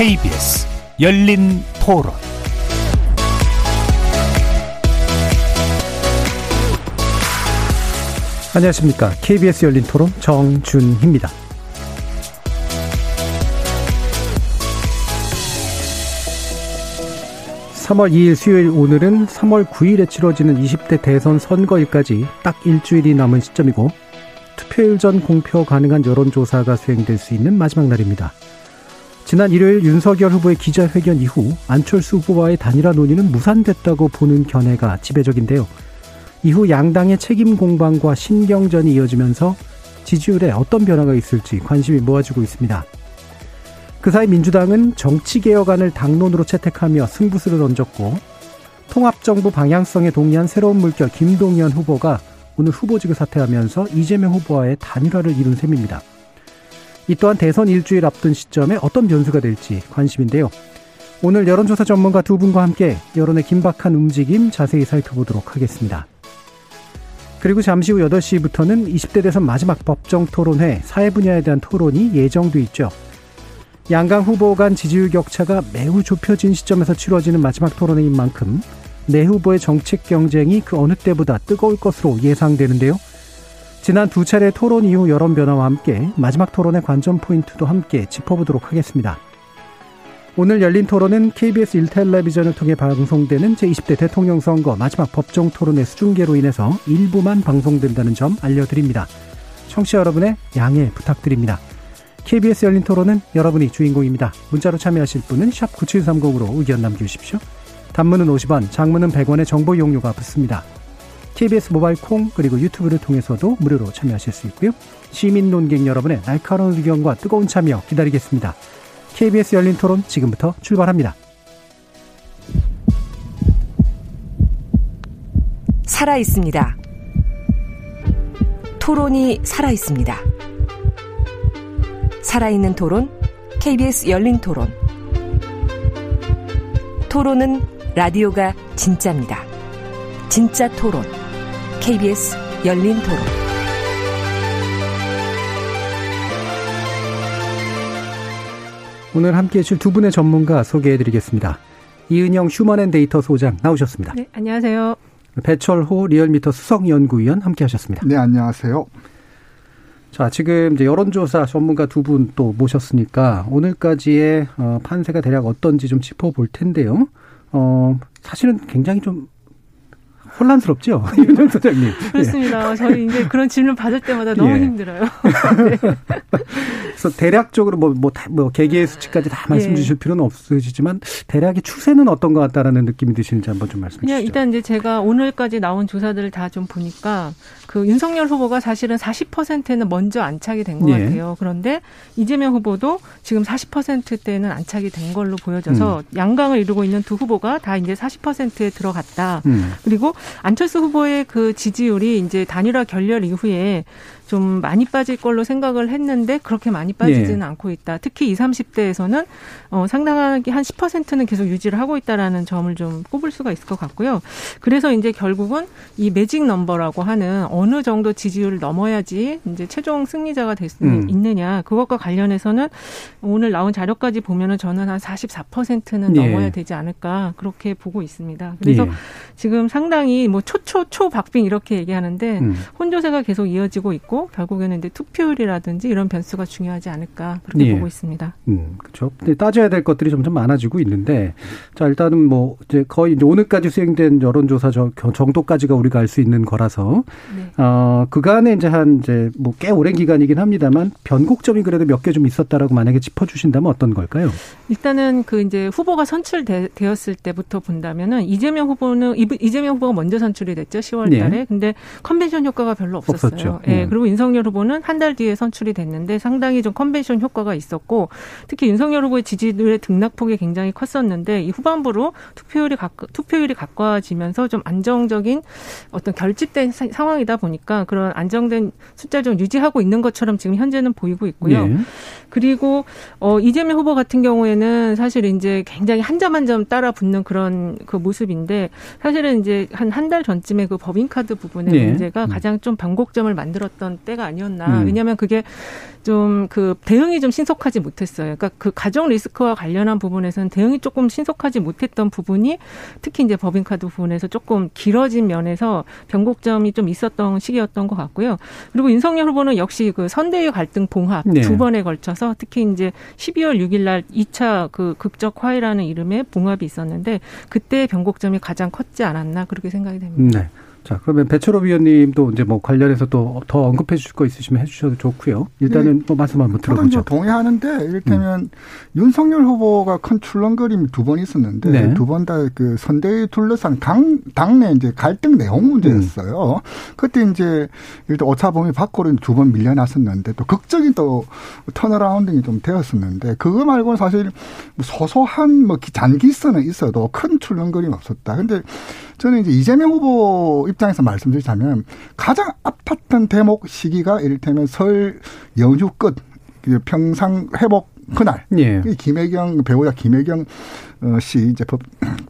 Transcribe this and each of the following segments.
KBS 열린 토론 안녕하십니까. KBS 열린 토론 정준희입니다. (3월 2일) 수요일 오늘은 (3월 9일에) 치러지는 (20대) 대선 선거일까지 딱 일주일이 남은 시점이고 투표일 전 공표 가능한 여론조사가 수행될 수 있는 마지막 날입니다. 지난 일요일 윤석열 후보의 기자회견 이후 안철수 후보와의 단일화 논의는 무산됐다고 보는 견해가 지배적인데요. 이후 양당의 책임 공방과 신경전이 이어지면서 지지율에 어떤 변화가 있을지 관심이 모아지고 있습니다. 그 사이 민주당은 정치개혁안을 당론으로 채택하며 승부수를 던졌고 통합정부 방향성에 동의한 새로운 물결 김동연 후보가 오늘 후보직을 사퇴하면서 이재명 후보와의 단일화를 이룬 셈입니다. 이 또한 대선 일주일 앞둔 시점에 어떤 변수가 될지 관심인데요. 오늘 여론조사 전문가 두 분과 함께 여론의 긴박한 움직임 자세히 살펴보도록 하겠습니다. 그리고 잠시 후 8시부터는 20대 대선 마지막 법정 토론회 사회 분야에 대한 토론이 예정돼 있죠. 양강 후보 간 지지율 격차가 매우 좁혀진 시점에서 치러지는 마지막 토론회인 만큼 내 후보의 정책 경쟁이 그 어느 때보다 뜨거울 것으로 예상되는데요. 지난 두 차례 토론 이후 여론 변화와 함께 마지막 토론의 관전 포인트도 함께 짚어보도록 하겠습니다. 오늘 열린 토론은 KBS 1텔레비전을 통해 방송되는 제20대 대통령 선거 마지막 법정 토론의 수중계로 인해서 일부만 방송된다는 점 알려드립니다. 청취자 여러분의 양해 부탁드립니다. KBS 열린 토론은 여러분이 주인공입니다. 문자로 참여하실 분은 9730으로 의견 남겨주십시오. 단문은 50원, 장문은 100원의 정보 이용료가 붙습니다. KBS 모바일 콩 그리고 유튜브를 통해서도 무료로 참여하실 수 있고요. 시민 논객 여러분의 날카로운 의견과 뜨거운 참여 기다리겠습니다. KBS 열린 토론 지금부터 출발합니다. 살아 있습니다. 토론이 살아 있습니다. 살아있는 토론, KBS 열린 토론. 토론은 라디오가 진짜입니다. 진짜 토론, KBS 열린 토론. 오늘 함께 해줄 두 분의 전문가 소개해 드리겠습니다. 이은영 휴먼앤데이터 소장 나오셨습니다. 네, 안녕하세요. 배철호 리얼미터 수석연구위원 함께 하셨습니다. 네, 안녕하세요. 자, 지금 이제 여론조사 전문가 두 분 또 모셨으니까 오늘까지의 어, 판세가 대략 어떤지 좀 짚어볼 텐데요. 어, 사실은 굉장히 좀 혼란스럽죠? 윤정 소장님. 그렇습니다. 예. 저희 이제 그런 질문 받을 때마다 너무 예. 힘들어요. 네. 그래서 대략적으로 뭐, 뭐, 뭐, 개개의 수치까지 다 말씀 예. 주실 필요는 없으시지만 대략의 추세는 어떤 것 같다라는 느낌이 드시는지 한번 좀 말씀해 주시죠. 일단 이제 제가 오늘까지 나온 조사들을 다 좀 보니까 그 윤석열 후보가 사실은 40%는 먼저 안착이 된것 예. 같아요. 그런데 이재명 후보도 지금 40%대는 안착이 된 걸로 보여져서 음. 양강을 이루고 있는 두 후보가 다 이제 40%에 들어갔다. 음. 그리고 안철수 후보의 그 지지율이 이제 단일화 결렬 이후에 좀 많이 빠질 걸로 생각을 했는데 그렇게 많이 빠지지는 네. 않고 있다. 특히 20, 30대에서는 어, 상당하게 한 10%는 계속 유지를 하고 있다라는 점을 좀 꼽을 수가 있을 것 같고요. 그래서 이제 결국은 이 매직 넘버라고 하는 어느 정도 지지율을 넘어야지 이제 최종 승리자가 될수 음. 있느냐 그것과 관련해서는 오늘 나온 자료까지 보면은 저는 한 44%는 네. 넘어야 되지 않을까 그렇게 보고 있습니다. 그래서 네. 지금 상당히 뭐 초초 초박빙 이렇게 얘기하는데 음. 혼조세가 계속 이어지고 있고 결국에는 이제 투표율이라든지 이런 변수가 중요하지 않을까 그렇게 예. 보고 있습니다. 음, 그렇죠. 따져야 될 것들이 점점 많아지고 있는데 자 일단은 뭐 이제 거의 이제 오늘까지 수행된 여론조사 정도까지가 우리가 알 수 있는 거라서 네. 어 그간에 이제 한 이제 뭐 꽤 오랜 기간이긴 합니다만 변곡점이 그래도 몇 개 좀 있었다라고 만약에 짚어주신다면 어떤 걸까요? 일단은 그 이제 후보가 선출되었을 때부터 본다면은 이재명 후보는 이재명 후보가 먼저 선출이 됐죠 10월달에. 네. 근데 컨벤션 효과가 별로 없었어요. 없었죠. 예. 네. 그리고 윤석열 후보는 한 달 뒤에 선출이 됐는데 상당히 좀 컨벤션 효과가 있었고 특히 윤석열 후보의 지지율의 등락폭이 굉장히 컸었는데 이 후반부로 투표율이 가까, 투표율이 가까워지면서 좀 안정적인 어떤 결집된 사, 상황이다 보니까 그런 안정된 숫자를 좀 유지하고 있는 것처럼 지금 현재는 보이고 있고요. 네. 그리고 어 이재명 후보 같은 경우에는 사실 이제 굉장히 한 점 한 점 따라 붙는 그런 그 모습인데 사실은 이제 한 한 달 전쯤에 그 법인카드 부분의 네. 문제가 가장 좀 변곡점을 만들었던 때가 아니었나. 음. 왜냐하면 그게 좀 그 대응이 좀 신속하지 못했어요. 그러니까 그 가정 리스크와 관련한 부분에서는 대응이 조금 신속하지 못했던 부분이 특히 이제 법인카드 부분에서 조금 길어진 면에서 변곡점이 좀 있었던 시기였던 것 같고요. 그리고 윤석열 후보는 역시 그 선대위 갈등 봉합 네. 두 번에 걸쳐서 특히 이제 12월 6일 날 2차 그 극적 화해라는 이름의 봉합이 있었는데 그때 변곡점이 가장 컸지 않았나 그렇게 생각이 됩니다. 네. 자, 그러면 배철호 위원님도 이제 뭐 관련해서 또 더 언급해 주실 거 있으시면 해 주셔도 좋고요. 일단은 네. 뭐 말씀 한번 들어보죠. 동의하는데 이를테면 음. 윤석열 후보가 큰 출렁거림이 두 번 있었는데 네. 두번 다 그 선대위 둘러싼 당, 당내 이제 갈등 내용 문제였어요. 음. 그때 이제 일단 오차범위 밖으로 두 번 밀려났었는데 또 극적인 또 턴어라운딩이 좀 되었었는데 그거 말고는 사실 소소한 뭐 잔기선은 있어도 큰 출렁거림 없었다. 근데 저는 이제 이재명 후보 입장에서 말씀드리자면 가장 아팠던 대목 시기가 이를테면 설 연휴 끝 평상 회복 그날 예. 김혜경 배우자 김혜경 어, 씨 이제 법,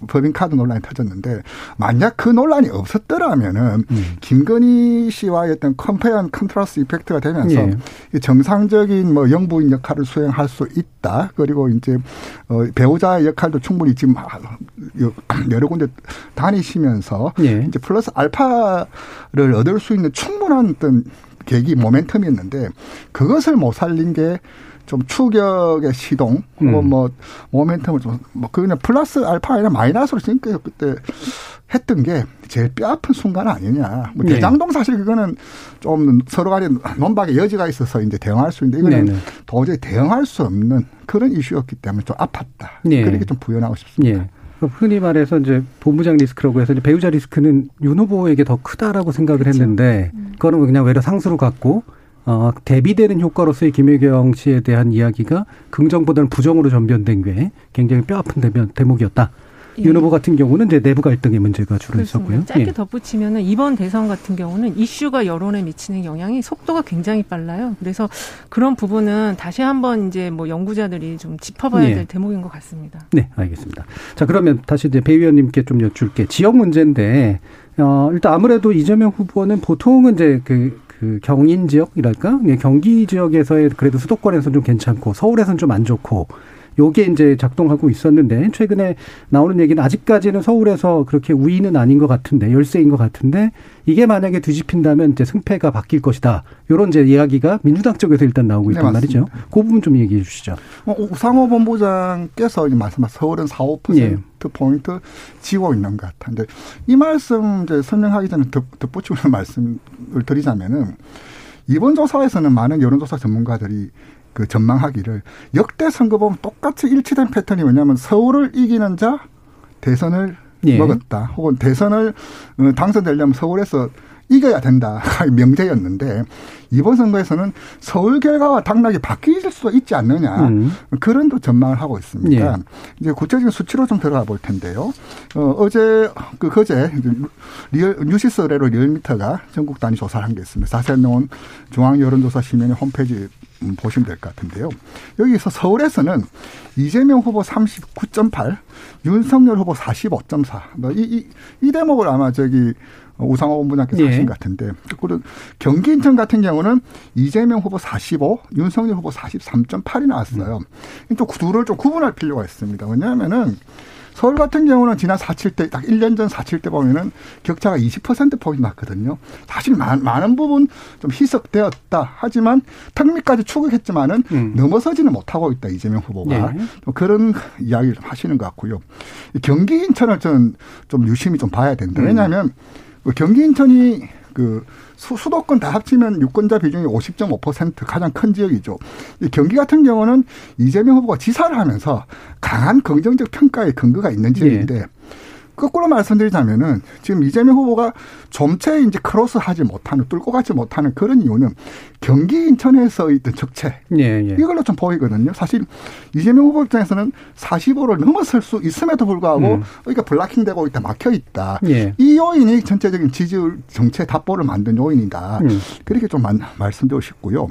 법인 카드 논란이 터졌는데 만약 그 논란이 없었더라면은 음. 김건희 씨와의 어떤 compare contrast effect가 되면서 예. 정상적인 뭐 영부인 역할을 수행할 수 있다. 그리고 이제 어, 배우자의 역할도 충분히 지금 여러 군데 다니시면서 예. 이제 플러스 알파를 얻을 수 있는 충분한 어떤 계기 모멘텀이었는데 그것을 못 살린 게 좀 추격의 시동 음. 뭐, 뭐 모멘텀을 좀뭐 그냥 플러스 알파 아니라 마이너스로 지금까지 그때 했던 게 제일 뼈 아픈 순간 아니냐. 뭐 네. 대장동 사실 그거는 좀 서로 간에 논박의 여지가 있어서 이제 대응할 수 있는데 이거는 네네. 도저히 대응할 수 없는 그런 이슈였기 때문에 좀 아팠다. 네. 그렇게 좀 부연하고 싶습니다. 네. 흔히 말해서 이제 본부장 리스크라고 해서 이제 배우자 리스크는 윤 후보에게 더 크다라고 생각을 그렇죠. 했는데 음. 그거는 그냥 외려 상수로 갖고 어, 대비되는 효과로서의 김혜경 씨에 대한 이야기가 긍정보다는 부정으로 전변된 게 굉장히 뼈아픈 대면, 대목이었다. 예. 윤 후보 같은 경우는 이제 내부 갈등의 문제가 주로 그렇습니다. 있었고요. 짧게 예. 덧붙이면은 이번 대선 같은 경우는 이슈가 여론에 미치는 영향이 속도가 굉장히 빨라요. 그래서 그런 부분은 다시 한번 이제 뭐 연구자들이 좀 짚어봐야 예. 될 대목인 것 같습니다. 네, 알겠습니다. 자, 그러면 다시 이제 배 의원님께 좀 여쭐게. 지역 문제인데 어, 일단 아무래도 이재명 후보는 보통은 이제 그 그 경인 지역이랄까? 예, 경기 지역에서의 그래도 수도권에서는 좀 괜찮고 서울에서는 좀 안 좋고 요게 이제 작동하고 있었는데 최근에 나오는 얘기는 아직까지는 서울에서 그렇게 우위는 아닌 것 같은데 열세인 것 같은데 이게 만약에 뒤집힌다면 이제 승패가 바뀔 것이다. 요런 이제 이야기가 민주당 쪽에서 일단 나오고 있단 네, 말이죠. 그 부분 좀 얘기해 주시죠. 어, 우상호 본부장께서 말씀하신 서울은 4, 5% 예. 포인트 지고 있는 것 같은데 이 말씀 이제 설명하기 전에 덧붙이는 말씀을 드리자면은 이번 조사에서는 많은 여론조사 전문가들이 그 전망하기를 역대 선거 보면 똑같이 일치된 패턴이 뭐냐면 서울을 이기는 자 대선을 예. 먹었다. 혹은 대선을 어, 당선되려면 서울에서 이겨야 된다. 명제였는데 이번 선거에서는 서울 결과와 당락이 바뀔 수도 있지 않느냐 음. 그런 또 전망을 하고 있습니다. 예. 이제 구체적인 수치로 좀 들어가 볼 텐데요. 어, 어제 그 그제 리얼 뉴시스 의뢰로 리얼미터가 전국 단위 조사를 한 게 있습니다. 자세한 내용은 중앙 여론조사 시민의 홈페이지 음, 보시면 될 것 같은데요. 여기서 서울에서는 이재명 후보 39.8, 윤석열 후보 45.4. 뭐 이, 이, 이 대목을 아마 저기 우상호 본부장께서 예. 하신 것 같은데. 그리고 경기 인천 같은 경우는 이재명 후보 45, 윤석열 후보 43.8이 나왔어요. 음. 또 둘을 좀 구분할 필요가 있습니다. 왜냐하면은 서울 같은 경우는 지난 4.7 때, 딱 1년 전 4.7 때 보면은 격차가 20%포인트 났거든요. 사실 많, 많은 부분 좀 희석되었다. 하지만 턱밑까지 추격했지만은 음. 넘어서지는 못하고 있다. 이재명 후보가. 네. 그런 이야기를 하시는 것 같고요. 경기 인천을 저는 좀 유심히 좀 봐야 된다. 음. 왜냐하면 음. 경기 인천이 그 수, 도권 다 합치면 유권자 비중이 50.5% 가장 큰 지역이죠. 이 경기 같은 경우는 이재명 후보가 지사를 하면서 강한 긍정적 평가의 근거가 있는 지역인데 네. 거꾸로 말씀드리자면은 지금 이재명 후보가 좀체 이제 cross 하지 못하는 뚫고 가지 못하는 그런 이유는 경기 인천에서 있던 적체 예, 예. 이걸로 좀 보이거든요. 사실 이재명 후보 입장에서는 45를 넘어설 수 있음에도 불구하고 음. 그러니까 blocking되고 있다 막혀 있다. 예. 이 요인이 전체적인 지지율 정체 답보를 만든 요인이다. 음. 그렇게 좀 말씀드리고 싶고요.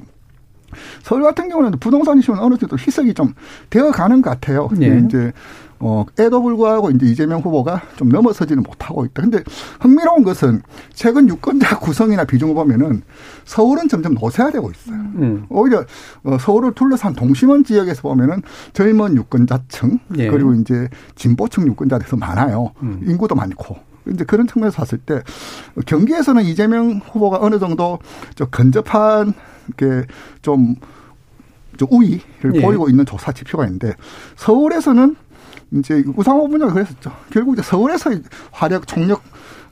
서울 같은 경우는 부동산 이슈는 어느 정도 희석이 좀 되어 가는 것 같아요. 예. 이제 어, 에도 불구하고 이제 이재명 후보가 좀 넘어서지는 못하고 있다. 근데 흥미로운 것은 최근 유권자 구성이나 비중을 보면은 서울은 점점 노쇠화되고 있어요. 음. 오히려 어, 서울을 둘러싼 동심원 지역에서 보면은 젊은 유권자층 예. 그리고 이제 진보층 유권자들이 더 많아요. 음. 인구도 많고. 이제 그런 측면에서 봤을 때 경기에서는 이재명 후보가 어느 정도 좀 근접한 게좀 우위를 예. 보이고 있는 조사 지표가 있는데 서울에서는 이제 우상호 분야가 그랬었죠. 결국 이제 서울에서 화력 총력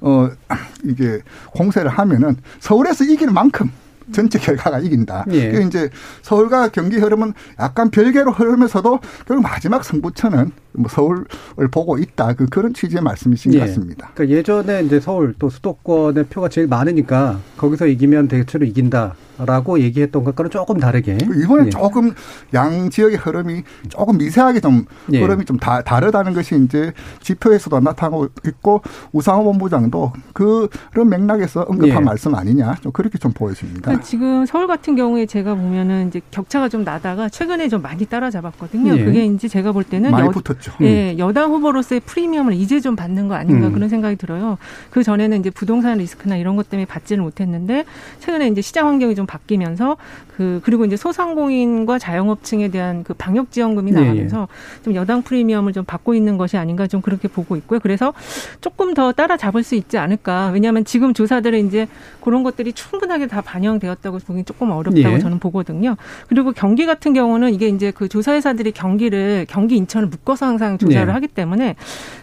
어 이게 공세를 하면은 서울에서 이기는 만큼 전체 결과가 이긴다. 예. 그 이제 서울과 경기 흐름은 약간 별개로 흐르면서도 결국 마지막 승부처는 뭐 서울을 보고 있다. 그 그런 취지의 말씀이신 예. 것 같습니다. 그러니까 예전에 이제 서울 또 수도권의 표가 제일 많으니까 거기서 이기면 대체로 이긴다. 라고 얘기했던 것과는 조금 다르게 이번에 예. 조금 양 지역의 흐름이 조금 미세하게 좀 예. 흐름이 좀 다, 다르다는 것이 이제 지표에서도 나타나고 있고 우상호 본부장도 그런 맥락에서 언급한 예. 말씀 아니냐 좀 그렇게 좀 보여집니다. 그러니까 지금 서울 같은 경우에 제가 보면은 이제 격차가 좀 나다가 최근에 좀 많이 따라잡았거든요. 예. 그게 이제 제가 볼 때는 많이 여, 붙었죠. 예, 음. 여당 후보로서의 프리미엄을 이제 좀 받는 거 아닌가 음. 그런 생각이 들어요. 그 전에는 이제 부동산 리스크나 이런 것 때문에 받지는 못했는데 최근에 이제 시장 환경이 좀 바뀌면서 그 그리고 이제 소상공인과 자영업층에 대한 그 방역 지원금이 네, 나가면서 네. 좀 여당 프리미엄을 좀 받고 있는 것이 아닌가 좀 그렇게 보고 있고요. 그래서 조금 더 따라잡을 수 있지 않을까. 왜냐하면 지금 조사들은 이제 그런 것들이 충분하게 다 반영되었다고 보기 조금 어렵다고 예. 저는 보거든요. 그리고 경기 같은 경우는 이게 이제 그 조사회사들이 경기를 경기 인천을 묶어서 항상 조사를 네. 하기 때문에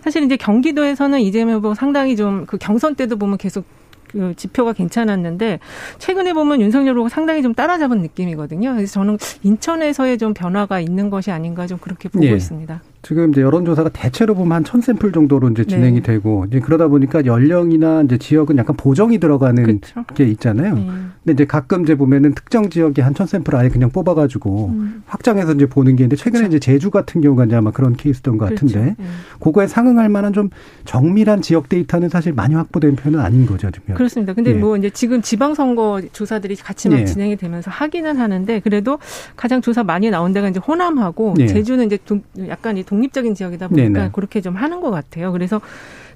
사실 이제 경기도에서는 이재명 후보 상당히 좀 그 경선 때도 보면 계속 그 지표가 괜찮았는데 최근에 보면 윤석열 후보가 상당히 좀 따라잡은 느낌이거든요. 그래서 저는 인천에서의 좀 변화가 있는 것이 아닌가 좀 그렇게 보고 예. 있습니다. 지금 이제 여론조사가 대체로 보면 한 천 샘플 정도로 이제 진행이 네. 되고 이제 그러다 보니까 연령이나 이제 지역은 약간 보정이 들어가는 그렇죠. 게 있잖아요. 네. 근데 이제 가끔 이제 보면은 특정 지역에 한 천 샘플 아예 그냥 뽑아가지고 음. 확장해서 이제 보는 게 있는데 최근에 그렇죠. 이제 제주 같은 경우가 이제 아마 그런 케이스던 것 그렇죠. 같은데 네. 그거에 상응할 만한 좀 정밀한 지역 데이터는 사실 많이 확보된 편은 아닌 거죠 지금. 그렇습니다. 근데 예. 뭐 이제 지금 지방선거 조사들이 같이 막 예. 진행이 되면서 하기는 하는데 그래도 가장 조사 많이 나온 데가 이제 호남하고 예. 제주는 이제 약간 이 독립적인 지역이다 보니까 네네. 그렇게 좀 하는 것 같아요. 그래서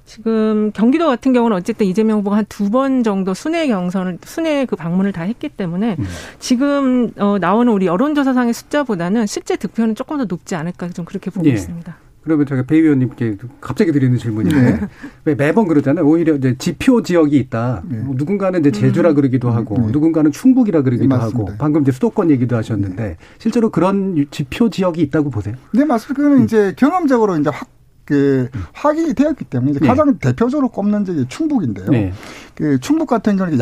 지금 경기도 같은 경우는 어쨌든 이재명 후보가 한 두 번 정도 순회 경선을 순회 그 방문을 다 했기 때문에 음. 지금 어 나오는 우리 여론조사상의 숫자보다는 실제 득표는 조금 더 높지 않을까 좀 그렇게 보고 예. 있습니다. 그러면 제가 배 의원님께 갑자기 드리는 질문인데 네. 왜 매번 그러잖아요. 오히려 이제 지표 지역이 있다. 네. 뭐 누군가는 이제 제주라 음. 그러기도 하고 네. 누군가는 충북이라 그러기도 네, 하고 방금 이제 수도권 얘기도 하셨는데 네. 실제로 그런 지표 지역이 있다고 보세요? 네 맞습니다. 그거는 음. 이제 경험적으로 이제 확 그 확인이 되었기 때문에 이제 네. 가장 대표적으로 꼽는 게 충북인데요. 그 충북 같은 경우는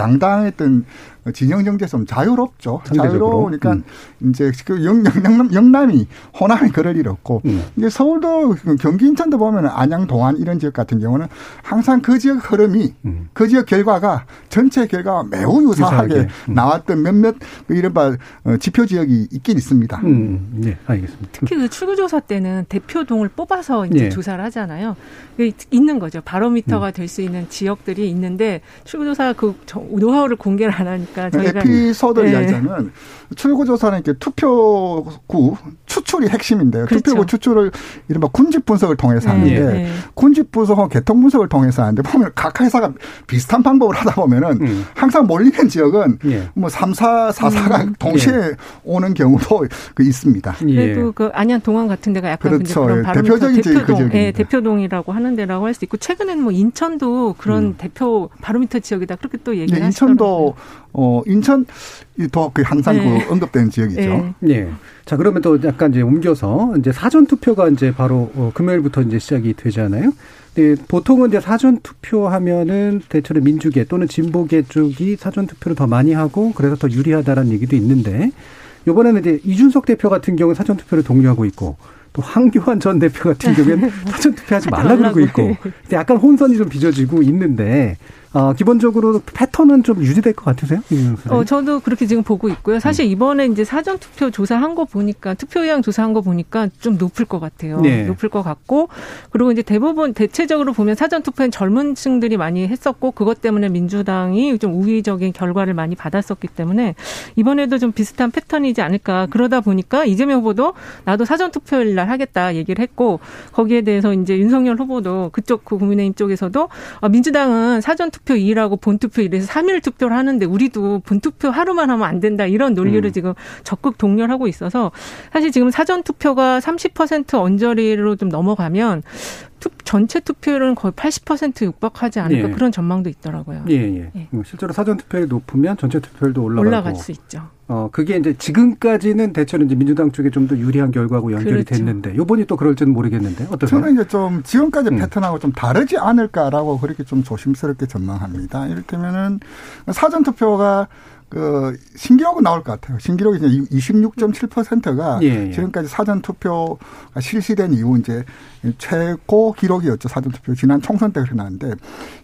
어떤 진영 정제에서 자유롭죠. 상대적으로. 자유로우니까 음. 이제 그 영, 영, 영남이 호남이 그럴 일 없고 음. 이제 서울도 경기 인천도 보면 안양 동안 이런 지역 같은 경우는 항상 그 지역 흐름이 음. 그 지역 결과가 전체 결과와 매우 유사하게, 유사하게. 음. 나왔던 몇몇 그 이른바 어, 지표 지역이 있긴 있습니다. 음. 네, 알겠습니다. 특히 그 출구조사 때는 대표동을 뽑아서 이제 네. 조사를 하잖아요. 있는 거죠. 바로미터가 음. 될수 있는 지역들이 있는데 출구조사 그 노하우를 공개를 안 하니까 저희가 에피소드 네. 이야기자면 출구조사는 이렇게 투표구 추출이 핵심인데요. 그렇죠. 투표구 추출을 이른바 군집 분석을 통해서 하는데 네. 네. 군집 분석과 개통 분석을 통해서 하는데 보면 각 회사가 비슷한 방법을 하다 보면은 음. 항상 몰리는 지역은 예. 뭐 3, 4, 4, 4가 음. 동시에 예. 오는 경우도 그 있습니다. 그래도 예. 그 안양 동안 같은 데가 약간 그렇죠. 그런 예. 대표적인 대표동, 예, 대표동이라고 하는 데라고 할 수 있고 최근에는 뭐 인천도 그런 음. 대표 바로미터 지역이다 그렇게 또 얘기를 네, 인천도 어 인천 더그 항상 그 네. 그 언급되는 지역이죠. 네. 예. 자 그러면 또 약간 이제 옮겨서 이제 사전 투표가 이제 바로 어, 금요일부터 이제 시작이 되잖아요. 네, 보통은 이제 사전 투표하면은 대체로 민주계 또는 진보계 쪽이 사전 투표를 더 많이 하고 그래서 더 유리하다라는 얘기도 있는데 이번에는 이제 이준석 대표 같은 경우는 사전 투표를 독려하고 있고 또 황교안 전 대표 같은 경우에는 사전 투표하지 말라 그러고 있고 약간 혼선이 좀 빚어지고 있는데 어, 기본적으로 패턴은 좀 유지될 것 같으세요? 어, 저도 그렇게 지금 보고 있고요. 사실 음. 이번에 이제 사전 투표 조사한 거 보니까 투표 의향 조사한 거 보니까 좀 높을 것 같아요. 네. 높을 것 같고 그리고 이제 대부분 대체적으로 보면 사전 투표는 젊은 층들이 많이 했었고 그것 때문에 민주당이 좀 우위적인 결과를 많이 받았었기 때문에 이번에도 좀 비슷한 패턴이지 않을까. 그러다 보니까 이재명 후보도 나도 사전 투표일 날 하겠다 얘기를 했고 거기에 대해서 이제 윤석열 후보도 그쪽 그 국민의힘 쪽에서도 아, 민주당은 사전 투표 2일하고 본 투표 1해서 3일 투표를 하는데 우리도 본 투표 하루만 하면 안 된다 이런 논리를 음. 지금 적극 독려하고 있어서 사실 지금 사전 투표가 30% 언저리로 좀 넘어가면 투, 전체 투표율은 거의 80% 육박하지 않을까 예. 그런 전망도 있더라고요. 예, 예. 예. 뭐 실제로 사전 투표율이 높으면 전체 투표율도 올라가고 올라갈 수 있죠. 어, 그게 이제 지금까지는 대체로 이제 민주당 쪽에 좀 더 유리한 결과하고 연결이 그렇죠. 됐는데 요번이 또 그럴지는 모르겠는데 어떠세요? 저는 이제 좀 지금까지 음. 패턴하고 좀 다르지 않을까라고 그렇게 좀 조심스럽게 전망합니다. 이를테면은 사전 투표가 그 신기록은 나올 것 같아요. 신기록이 이제 26.7%가 예, 예. 지금까지 사전 투표가 실시된 이후 이제 최고 기록이었죠. 사전 투표 지난 총선 때 그러는데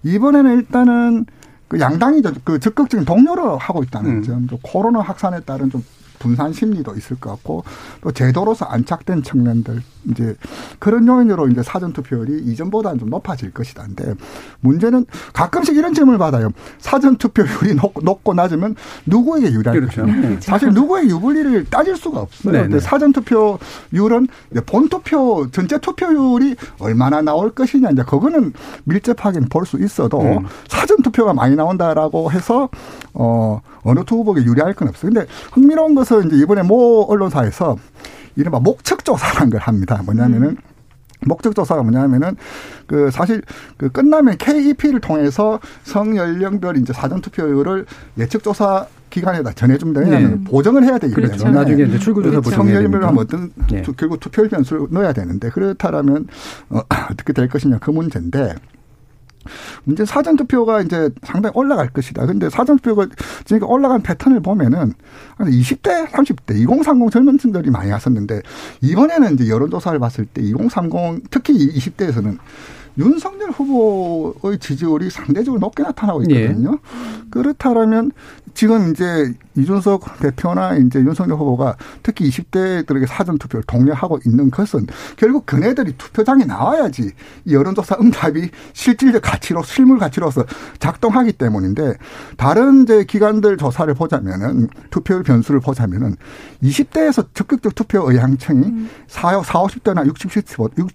이번에는 일단은 그 양당이 그 적극적인 동료를 하고 있다는 음. 점, 또 코로나 확산에 따른 좀 분산 심리도 있을 것 같고 또 제도로서 안착된 측면들 이제 그런 요인으로 이제 사전 투표율이 이전보다는 좀 높아질 것이다. 근데 문제는 가끔씩 이런 질문을 받아요. 사전 투표율이 높 고 낮으면 누구에게 유리할 그렇죠. 네. 사실 누구의 유불리를 따질 수가 없어요. 네, 근데 네. 사전 투표율은 본 투표 전체 투표율이 얼마나 나올 것이냐 이제 그거는 밀접하게 는 볼 수 있어도 음. 사전 투표가 많이 나온다라고 해서 어 어느 두 후보에게 유리할 건 없어요. 근데 흥미로운 것은 이제 이번에 모 언론사에서 이른바 목적 조사라는 걸 합니다. 뭐냐면은 음. 목적 조사가 뭐냐면은 그 사실 그 끝나면 KEP를 통해서 성 연령별 이제 사전 투표율을 예측 조사 기관에다 전해주면 되냐면 네. 보정을 해야 되기 때문에 그렇죠. 나중에 이제 출구조사 보정 성열별로 하면 어떤 네. 결국 투표율 변수를 넣어야 되는데 그렇다라면 어, 어떻게 될 것이냐 그 문제인데 문제 사전 투표가 이제 상당히 올라갈 것이다. 근데 사전 투표가 지금 올라간 패턴을 보면은 20대, 30대, 2030 젊은 층들이 많이 왔었는데 이번에는 이제 여론조사를 봤을 때 2030 특히 20대에서는 윤석열 후보의 지지율이 상대적으로 높게 나타나고 있거든요. 예. 그렇다면 지금 이제 이준석 대표나 이제 윤석열 후보가 특히 20대들에게 사전 투표를 독려하고 있는 것은 결국 그네들이 투표장에 나와야지 여론조사 응답이 실질적 가치로 실물 가치로서 작동하기 때문인데 다른 이제 기관들 조사를 보자면은 투표율 변수를 보자면은 20대에서 적극적 투표 의향층이 음. 4, 4 50대나 60,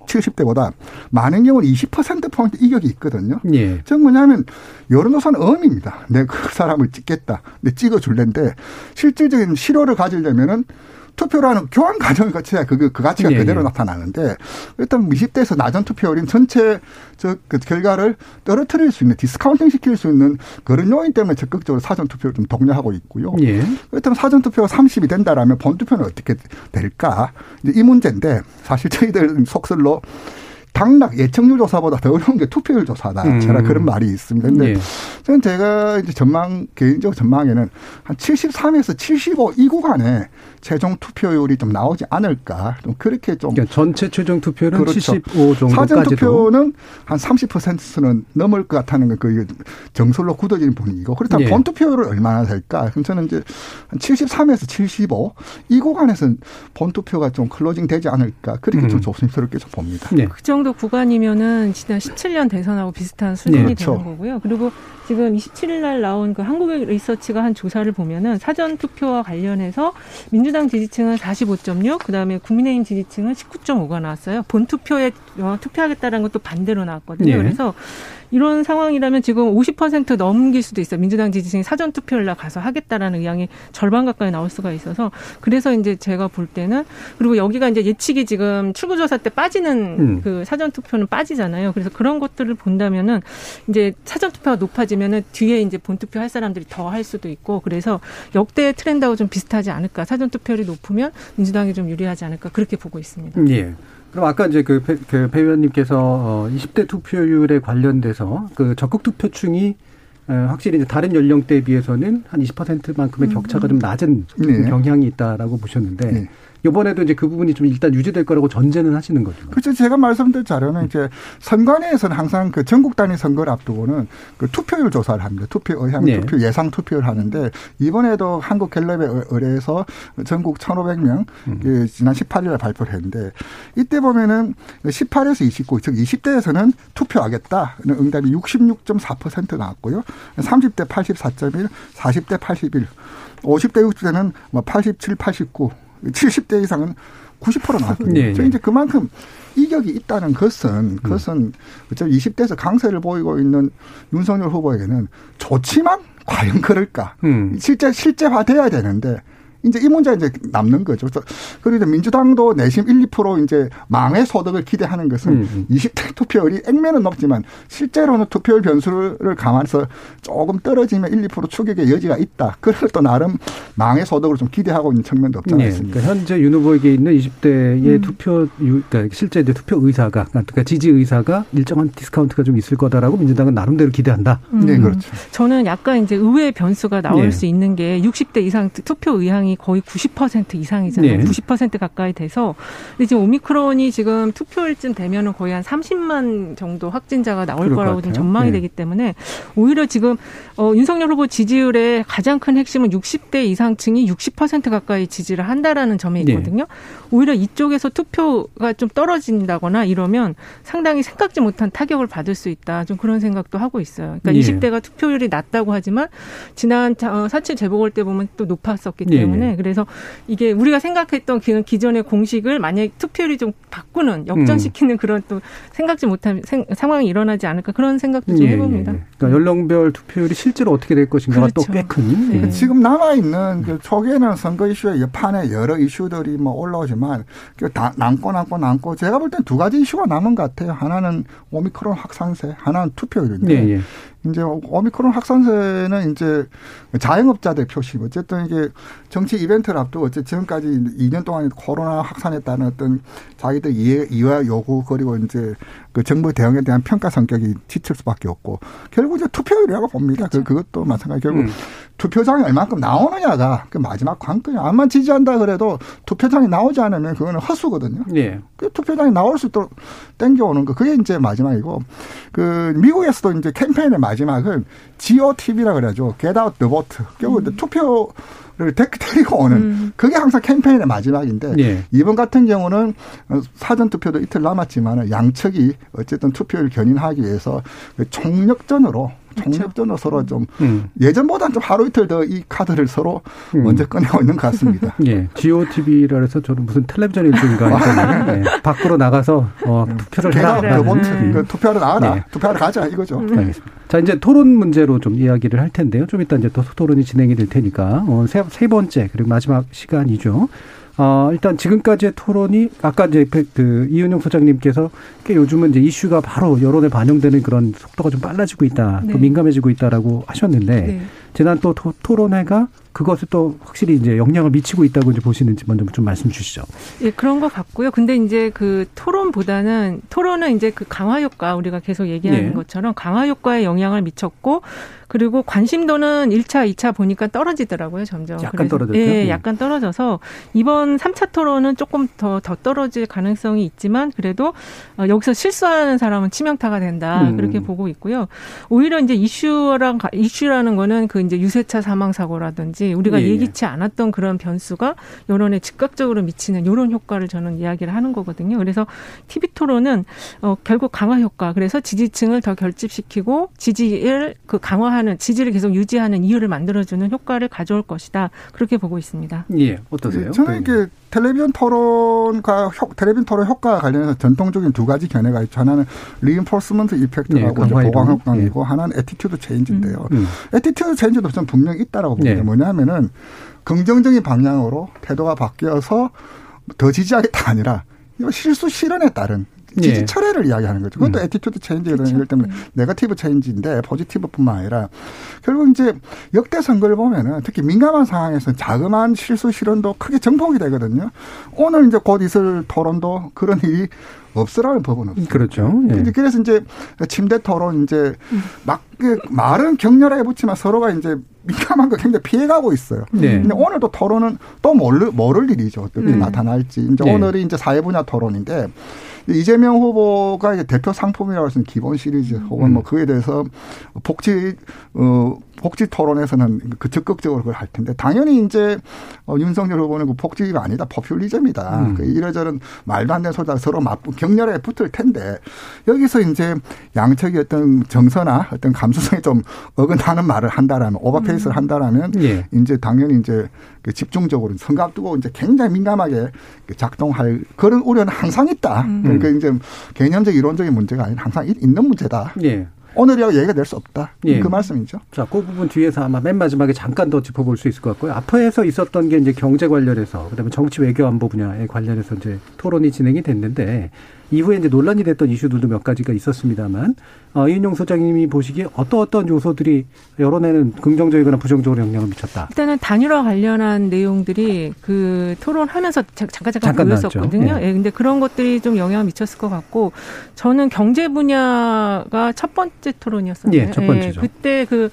70대보다 많은 경우는 20% 포인트 이격이 있거든요. 예. 즉 뭐냐면 여론조사는 엄입니다. 내가 그 사람을 찍겠다. 내 찍어줄랜데 실질적인 실효를 가지려면은 투표라는 교환 과정을 거쳐야 그, 그 가치가 예, 그대로 예. 나타나는데 일단 20대에서 낮은 투표율인 전체 저 그 결과를 떨어뜨릴 수 있는 discounting 시킬 수 있는 그런 요인 때문에 적극적으로 사전 투표를 좀 독려하고 있고요. 예. 그렇다면 사전 투표가 30이 된다라면 본 투표는 어떻게 될까? 이제 이 문제인데 사실 저희들 속설로 당락 예측률 조사보다 더 어려운 게 투표율 조사다. 음. 제가 그런 말이 있습니다. 근데 예. 저는 제가 이제 전망 개인적 전망에는 한 73에서 75 이 구간에 최종 투표율이 좀 나오지 않을까. 좀 그렇게 좀 그러니까 전체 최종 투표율은 그렇죠. 75 정도까지도 사전 투표는 한 30%는 넘을 것 같다는 그 정설로 굳어지는 분위기고 그렇다면 예. 본 투표율을 얼마나 될까? 그럼 저는 이제 한 73에서 75 이 구간에서는 본 투표가 좀 closing 되지 않을까. 그렇게 음. 좀 조심스럽게 좀 봅니다. 네. 그 정도 구간이면은 지난 17년 대선하고 비슷한 수준이 네. 그렇죠. 되는 거고요. 그리고 지금 27일 날 나온 그 한국리서치가 한 조사를 보면은 사전 투표와 관련해서 민주 당 지지층은 45.6, 그다음에 국민의힘 지지층은 19.5가 나왔어요. 본 투표에 어, 투표하겠다라는 것도 반대로 나왔거든요. 네. 그래서 이런 상황이라면 지금 50% 넘길 수도 있어요. 민주당 지지층이 사전 투표를 가서 하겠다라는 의향이 절반 가까이 나올 수가 있어서 그래서 이제 제가 볼 때는 그리고 여기가 이제 예측이 지금 출구조사 때 빠지는 음. 그 사전 투표는 빠지잖아요. 그래서 그런 것들을 본다면은 이제 사전 투표가 높아지면은 뒤에 이제 본 투표 할 사람들이 더 할 수도 있고 그래서 역대 트렌드하고 좀 비슷하지 않을까. 사전 투표율이 높으면 민주당이 좀 유리하지 않을까 그렇게 보고 있습니다. 예. 그럼 아까 이제 그, 배, 그 의원님께서 어 20대 투표율에 관련돼서 그 적극 투표층이 확실히 이제 다른 연령대에 비해서는 한 20%만큼의 음. 격차가 좀 낮은 네. 경향이 있다라고 보셨는데 네. 이번에도 이제 그 부분이 좀 일단 유지될 거라고 전제는 하시는 거죠. 그렇죠. 제가 말씀드린 자료는 이제 선관위에서는 항상 그 전국 단위 선거를 앞두고는 그 투표율 조사를 합니다. 투표 의향, 네. 투표 예상 투표를 하는데 이번에도 한국 갤럽에 의뢰해서 전국 1,500명 음. 그 지난 18일에 발표를 했는데 이때 보면은 18에서 29, 즉 20대에서는 투표하겠다는 응답이 66.4% 나왔고요. 30대 84.1, 40대 81, 50대 60대는 뭐 87, 89, 70대 이상은 90% 나왔거든요. 네, 네. 이제 그만큼 이격이 있다는 것은 음. 그것은 어차피 20대에서 강세를 보이고 있는 윤석열 후보에게는 좋지만 과연 그럴까? 음. 실제 실제화돼야 되는데 이제 이 문제 이제 남는 거죠. 그래서 그리고 민주당도 내심 1, 2% 이제 망외 소득을 기대하는 것은 음. 20대 음. 투표율이 액면은 높지만 실제로는 투표율 변수를 감안해서 조금 떨어지면 1, 2% 추격의 여지가 있다. 그걸 또 나름 망외 소득을 좀 기대하고 있는 측면도 없지 않습니까? 네. 그러니까 현재 윤 후보에게 있는 20대의 음. 투표 그러니까 실제 이제 투표 의사가 그러니까 지지 의사가 일정한 디스카운트가 좀 있을 거다라고 민주당은 나름대로 기대한다. 음. 네, 그렇죠. 저는 약간 이제 의외의 변수가 나올 네. 수 있는 게 60대 이상 투표 의향이 거의 90% 이상이잖아요. 네. 90% 가까이 돼서 근데 지금 오미크론이 지금 투표일쯤 되면은 거의 한 30만 정도 확진자가 나올 거라고 지금 전망이 네. 되기 때문에 오히려 지금 어, 윤석열 후보 지지율의 가장 큰 핵심은 60대 이상층이 60% 가까이 지지를 한다라는 점에 네. 있거든요. 네. 오히려 이쪽에서 투표가 좀 떨어진다거나 이러면 상당히 생각지 못한 타격을 받을 수 있다. 좀 그런 생각도 하고 있어요. 그러니까 예. 20대가 투표율이 낮다고 하지만 지난 어, 사칠 재보궐 때 보면 또 높았었기 예, 때문에 예. 그래서 이게 우리가 생각했던 기존의 공식을 만약 투표율이 좀 바꾸는 역전시키는 음. 그런 또 생각지 못한 생, 상황이 일어나지 않을까 그런 생각도 좀 예, 해봅니다. 예. 그러니까 연령별 투표율이 실제로 어떻게 될 것인가가 그렇죠. 또꽤 큰. 네. 지금 남아 있는 그 초기에는 선거 이슈의 여판에 여러 이슈들이 뭐 올라오지 있지만 그 남고 남고 남고 제가 볼 땐 두 가지 이슈가 남은 것 같아요. 하나는 오미크론 확산세, 하나는 투표율인데 네, 예. 이제 오미크론 확산세는 이제 자영업자들 표시. 어쨌든 이게 정치 이벤트를 앞두고 어쨌든 지금까지 2년 동안 코로나 확산했다는 어떤 자기들 이해, 이와 요구 그리고 이제 그 정부 대응에 대한 평가 성격이 지칠 수밖에 없고 결국 이제 투표율이라고 봅니다. 그, 그렇죠. 그, 그것도 마찬가지. 결국 음. 투표장이 얼마큼 나오느냐가 그 마지막 관건이에요. 암만 지지한다 그래도 투표장이 나오지 않으면 그거는 허수거든요. 예. 그 투표장이 나올 수 있도록 땡겨오는 거. 그게 이제 마지막이고 그 미국에서도 이제 캠페인의 마지막 은 GOTV라 그래야죠. Get out the vote. 결국 음. 투표 를 데리고 오는 음. 그게 항상 캠페인의 마지막인데 예. 이번 같은 경우는 사전 투표도 이틀 남았지만 양측이 어쨌든 투표를 견인하기 위해서 그 총력전으로 총력전으로 서로 좀 음. 예전보다는 좀 하루 이틀 더 이 카드를 서로 음. 먼저 꺼내고 있는 것 같습니다. 예. GOTV라 해서 저는 무슨 텔레비전 일주인가 네. 밖으로 나가서 어, 투표를 해라. 음. 그 투표하러 나가라. 네. 투표하러 가자 이거죠. 음. 알겠습니다. 자 이제 토론 문제로 좀 이야기를 할 텐데요. 좀 이따 이제 또 토론이 진행이 될 테니까 어, 세, 세 번째 그리고 마지막 시간이죠. 어, 일단 지금까지의 토론이 아까 이제 그, 그 이은영 소장님께서 요즘은 이제 이슈가 바로 여론에 반영되는 그런 속도가 좀 빨라지고 있다, 네. 또 민감해지고 있다라고 하셨는데 네. 지난 또 토, 토론회가 그것을 또 확실히 이제 영향을 미치고 있다고 이제 보시는지 먼저 좀 말씀 주시죠. 예, 그런 것 같고요. 근데 이제 그 토론보다는 토론은 이제 그 강화 효과 우리가 계속 얘기하는 네. 것처럼 강화 효과에 영향을 미쳤고 그리고 관심도는 1차, 2차 보니까 떨어지더라고요, 점점. 약간 떨어졌죠. 예, 네. 약간 떨어져서 이번 3차 토론은 조금 더, 더 떨어질 가능성이 있지만 그래도 어, 여기서 실수하는 사람은 치명타가 된다. 음. 그렇게 보고 있고요. 오히려 이제 이슈랑, 이슈라는 거는 그 이제 유세차 사망 사고라든지 우리가 예, 예. 예기치 않았던 그런 변수가 여론에 즉각적으로 미치는 이런 효과를 저는 이야기를 하는 거거든요. 그래서 TV 토론은 어, 결국 강화 효과. 그래서 지지층을 더 결집시키고 지지를 그 강화 하는 지지를 계속 유지하는 이유를 만들어주는 효과를 가져올 것이다. 그렇게 보고 있습니다. 예, 어떠세요? 저는 이게 텔레비전 토론과 효, 텔레비전 토론 효과와 관련해서 전통적인 두 가지 견해가 있죠. 하나는 reinforcement effect라고 예, 보강 효과이고 예. 하나는 attitude change인데요. 음, 음. attitude change도 저는 분명히 있다라고 봅니다. 예. 뭐냐면은 긍정적인 방향으로 태도가 바뀌어서 더 지지하겠다 아니라 이거 실수 실언에 따른 지지 예. 철회를 이야기하는 거죠. 그것도 음. attitude. 그렇죠. 예를 들면 네. negative change인데 positive뿐만 아니라 결국 이제 역대 선거를 보면은 특히 민감한 상황에서 자그마한 실수 실언도 크게 증폭이 되거든요. 오늘 이제 곧 있을 토론도 그런 일이 없으라는 법은 없어요. 그렇죠. 예. 그래서 이제 침대 토론 이제 막 말은 격렬하게 붙지만 서로가 이제 민감한 거 굉장히 피해가고 있어요. 네. 근데 오늘도 토론은 또 모를, 모를 일이죠. 어떻게 음. 나타날지. 이제 네. 오늘이 이제 사회 분야 토론인데 이재명 후보가 이제 대표 상품이라고 할 수 있는 기본 시리즈 혹은 음. 뭐 그에 대해서 복지 어 복지 토론에서는 그 적극적으로 그걸 할 텐데 당연히 이제 어, 윤석열 후보는 그 복지가 아니다 포퓰리즘이다. 음. 그 이래저런 말도 안 되는 소리가 서로 맞 격렬하게 붙을 텐데 여기서 이제 양측이 어떤 정서나 어떤 감수성이 좀 어긋나는 말을 한다라면 오버페이스를 음. 한다라면 예. 이제 당연히 이제 그 집중적으로 선거 앞두고 이제 굉장히 민감하게 작동할 그런 우려는 항상 있다. 음. 그러니까 이제 개념적 이론적인 문제가 아니라 항상 있는 문제다. 예. 오늘이라고 얘기가 될 수 없다. 예. 그 말씀이죠. 자, 그 부분 뒤에서 아마 맨 마지막에 잠깐 더 짚어볼 수 있을 것 같고요. 앞에서 있었던 게 이제 경제 관련해서 그다음에 정치 외교 안보 분야에 관련해서 이제 토론이 진행이 됐는데 이후에 이제 논란이 됐던 이슈들도 몇 가지가 있었습니다만 어, 이인용 소장님이 보시기에 어떤 어떤 요소들이 여론에는 긍정적이거나 부정적으로 영향을 미쳤다. 일단은 단일화 관련한 내용들이 그 토론하면서 잠깐 잠깐, 잠깐 보였었거든요. 예. 네. 근데 그런 것들이 좀 영향을 미쳤을 것 같고 저는 경제 분야가 첫 번째 토론이었었는데 예, 첫 번째죠. 예, 그때 그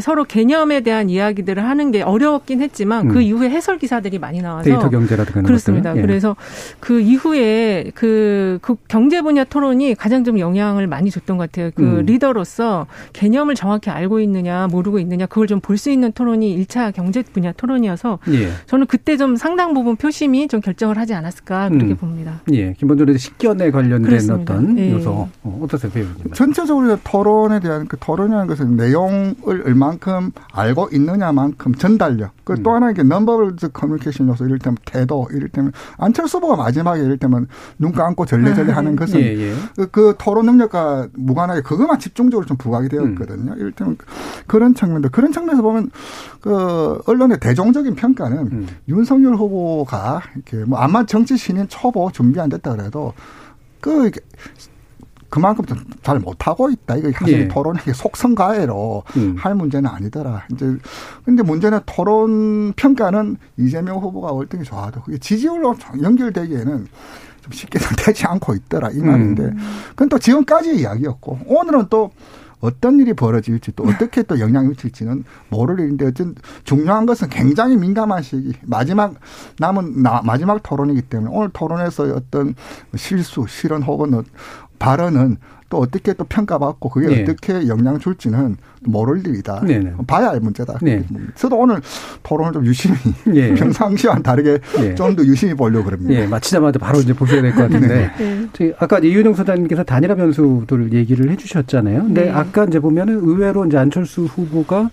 서로 개념에 대한 이야기들을 하는 게 어려웠긴 했지만 그 음. 그 이후에 해설 기사들이 많이 나와서 데이터 경제라든가 그렇습니다. 예. 그래서 그 이후에 그, 그 경제 분야 토론이 가장 좀 영향을 많이 줬던 것 같아요. 그 음. 리더로서 개념을 정확히 알고 있느냐 모르고 있느냐 그걸 좀 볼 수 있는 토론이 일차 경제 분야 토론이어서 예. 저는 그때 좀 상당 부분 표심이 좀 결정을 하지 않았을까 그렇게 음. 봅니다. 예, 기본적으로 식견에 관련된 그렇습니다. 어떤 예. 요소 어, 어떠세요, 배우님? 전체적으로 토론에 대한 그 토론이라는 것은 내용을 얼만큼 알고 있느냐만큼 전달력. 그또 음. 하나 이게 넘버블 커뮤니케이션 요소 이럴 때면 태도 이럴 때면 안철수 후보가 마지막에 이럴 때면 눈 감고 절레절레 하는 음. 것은 예, 예. 그, 그, 토론 능력과 무관하게 그것만 집중적으로 좀 부각이 되어 있거든요. 음. 이럴 때면 그런 측면도 그런 측면에서 보면 그 언론의 대종적인 평가는 음. 윤석열 후보가 이렇게 뭐 아마 정치 신인 초보 준비 안 됐다 그래도 그 그만큼 잘 못하고 있다. 이거 사실 예. 토론이 속성가해로 음. 할 문제는 아니더라. 이제 근데 문제는 토론 평가는 이재명 후보가 월등히 좋아도 그게 지지율로 연결되기에는 좀 쉽게 되지 않고 있더라 이 말인데 음. 그건 또 지금까지 이야기였고 오늘은 또 어떤 일이 벌어질지 또 어떻게 또 영향을 미칠지는 모를 일인데 어쨌든 중요한 것은 굉장히 민감한 시기 마지막 남은 나, 마지막 토론이기 때문에 오늘 토론에서 어떤 실수 실언 혹은 발언은 또 어떻게 또 평가받고 그게 네. 어떻게 영향 줄지는 모를 일이다. 네네. 네. 봐야 할 문제다. 네. 저도 오늘 토론을 좀 유심히 네. 평상시와는 다르게 네. 좀더 유심히 보려고 그럽니다. 네. 마치자마자 바로 이제 보셔야 될 것 같은데 네. 아까 이윤영 소장님께서 단일화 변수들 얘기를 해주셨잖아요. 근데 아까 이제 보면은 의외로 이제 안철수 후보가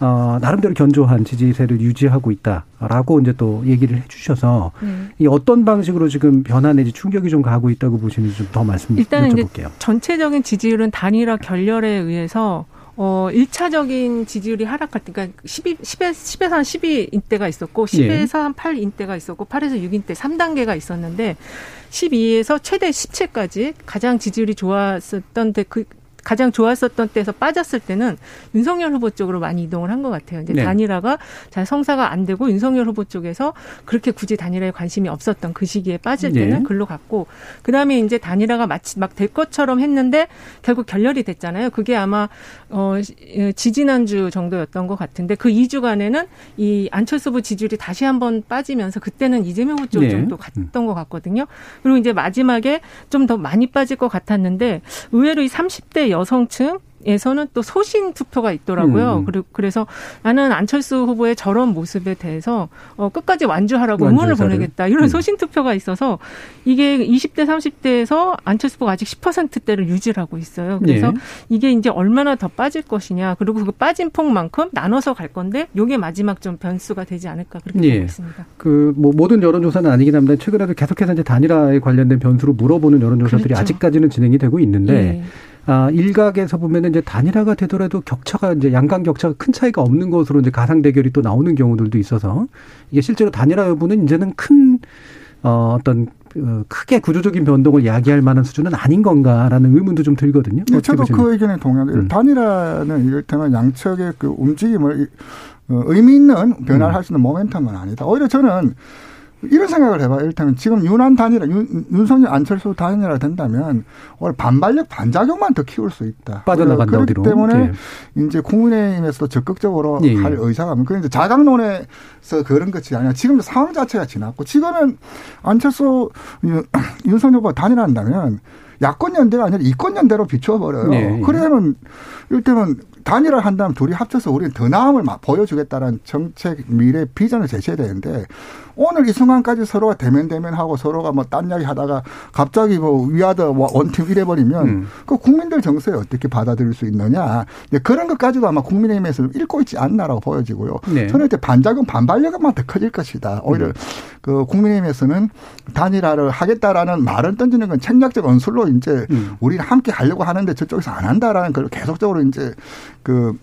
어, 나름대로 견조한 지지세를 유지하고 있다라고 이제 또 얘기를 해주셔서 음. 이 어떤 방식으로 지금 변화 내지 충격이 좀 가고 있다고 보시는지 좀 더 말씀 일단은 여쭤볼게요. 전체적인 지지율은 단일화 결렬에 의해서 어, 1차적인 지지율이 하락할 때, 그러니까 12, 10에, 10에서 한 12인 때가 있었고, 10에서 예. 한 8인 때가 있었고, 8에서 6인 때 3단계가 있었는데, 12에서 최대 17까지 가장 지지율이 좋았었던 데, 그, 가장 좋았었던 때에서 빠졌을 때는 윤석열 후보 쪽으로 많이 이동을 한 것 같아요. 이제 네. 단일화가 잘 성사가 안 되고 윤석열 후보 쪽에서 그렇게 굳이 단일화에 관심이 없었던 그 시기에 빠질 네. 때는 네. 글로 갔고 그다음에 이제 단일화가 마치 막 될 것처럼 했는데 결국 결렬이 됐잖아요. 그게 아마 어 지지난주 정도였던 것 같은데 그 2주간에는 이 안철수 후보 지지율이 다시 한번 빠지면서 그때는 이재명 후보 쪽으로 네. 좀또 갔던 것 같거든요. 그리고 이제 마지막에 좀 더 많이 빠질 것 같았는데 의외로 이 30대 여성층 에서는 또 소신 투표가 있더라고요. 음. 그리고 그래서 나는 안철수 후보의 저런 모습에 대해서 어 끝까지 완주하라고 응원을 보내겠다. 이런 음. 소신 투표가 있어서 이게 20대 30대에서 안철수 후보가 아직 10%대를 유지를 하고 있어요. 그래서 네. 이게 이제 얼마나 더 빠질 것이냐. 그리고 그 빠진 폭만큼 나눠서 갈 건데 요게 마지막 좀 변수가 되지 않을까 그렇게 네. 보고 있습니다. 그 뭐 모든 여론 조사는 아니긴 합니다. 최근에도 계속해서 이제 단일화에 관련된 변수로 물어보는 여론 조사들이 그렇죠. 아직까지는 진행이 되고 있는데 네. 아, 일각에서 보면은 이제 단일화가 되더라도 격차가 이제 양강 격차가 큰 차이가 없는 것으로 이제 가상 대결이 또 나오는 경우들도 있어서 이게 실제로 단일화 여부는 이제는 큰 어, 어떤 어, 크게 구조적인 변동을 야기할 만한 수준은 아닌 건가라는 의문도 좀 들거든요. 네, 저도 보시면. 그 의견에 동의합니다. 음. 단일화는 이를테면 양측의 그 움직임을 어, 의미 있는 변화를 음. 할수 있는 모멘텀은 아니다. 오히려 저는 이런 생각을 해봐. 이를테면 지금 윤한 단일화, 윤, 윤석열 안철수 단일화 된다면 오늘 반발력, 반작용만 더 키울 수 있다. 빠져나간다, 그렇기 어디로. 때문에 예. 이제 국민의힘에서도 적극적으로 예. 할 의사가 없는. 그런데 자강론에서 그런 것이 아니라 지금 상황 자체가 지났고 지금은 안철수, 윤석열 후보가 단일화한다면 야권 연대가 아니라 이권 연대로 비춰버려요. 네. 그러면 일테면 단일화 한다면 둘이 합쳐서 우리는 더 나음을 보여주겠다는 정책 미래 비전을 제시해야 되는데 오늘 이 순간까지 서로가 대면 대면하고 서로가 뭐 딴 이야기 하다가 갑자기 뭐 위아더 원팀 이래버리면 음. 그 국민들 정서에 어떻게 받아들일 수 있느냐 그런 것까지도 아마 국민의힘에서 읽고 있지 않나라고 보여지고요. 네. 저는 이때 반작용 반발력만 더 커질 것이다. 오히려 음. 그 국민의힘에서는 단일화를 하겠다라는 말을 던지는 건 책략적 언술로 이제 음. 우리는 함께 하려고 하는데 저쪽에서 안 한다라는 걸 계속적으로 이제 그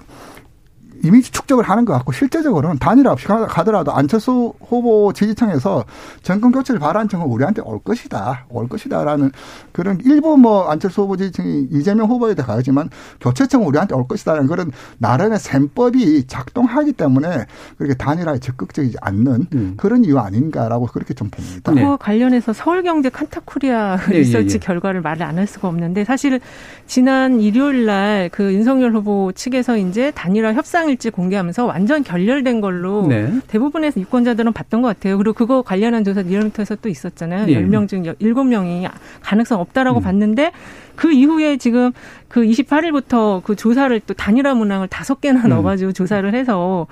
이미지 축적을 하는 것 같고 실제적으로는 단일화 없이 가더라도 안철수 후보 지지층에서 정권 교체를 바라는 청은 우리한테 올 것이다. 올 것이다라는 그런 일부 뭐 안철수 후보 지지층이 이재명 후보에 대해 가지만 교체층은 우리한테 올 것이다라는 그런 나름의 셈법이 작동하기 때문에 그렇게 단일화에 적극적이지 않는 음. 그런 이유 아닌가라고 그렇게 좀 봅니다. 그와 네. 관련해서 서울경제 칸타쿠리아 네, 리서치 예, 예. 결과를 말을 안 할 수가 없는데 사실 지난 일요일 날 그 윤석열 후보 측에서 이제 단일화 협상을 일지 공개하면서 완전 결렬된 걸로 네. 대부분의 유권자들은 봤던 것 같아요. 그리고 그거 관련한 조사 리얼미터에서 또 있었잖아요. 네. 10명 중 7명이 가능성 없다라고 음. 봤는데 그 이후에 지금 그 28일부터 그 조사를 또 단일화 문항을 다섯 개나 음. 넣어가지고 조사를 해서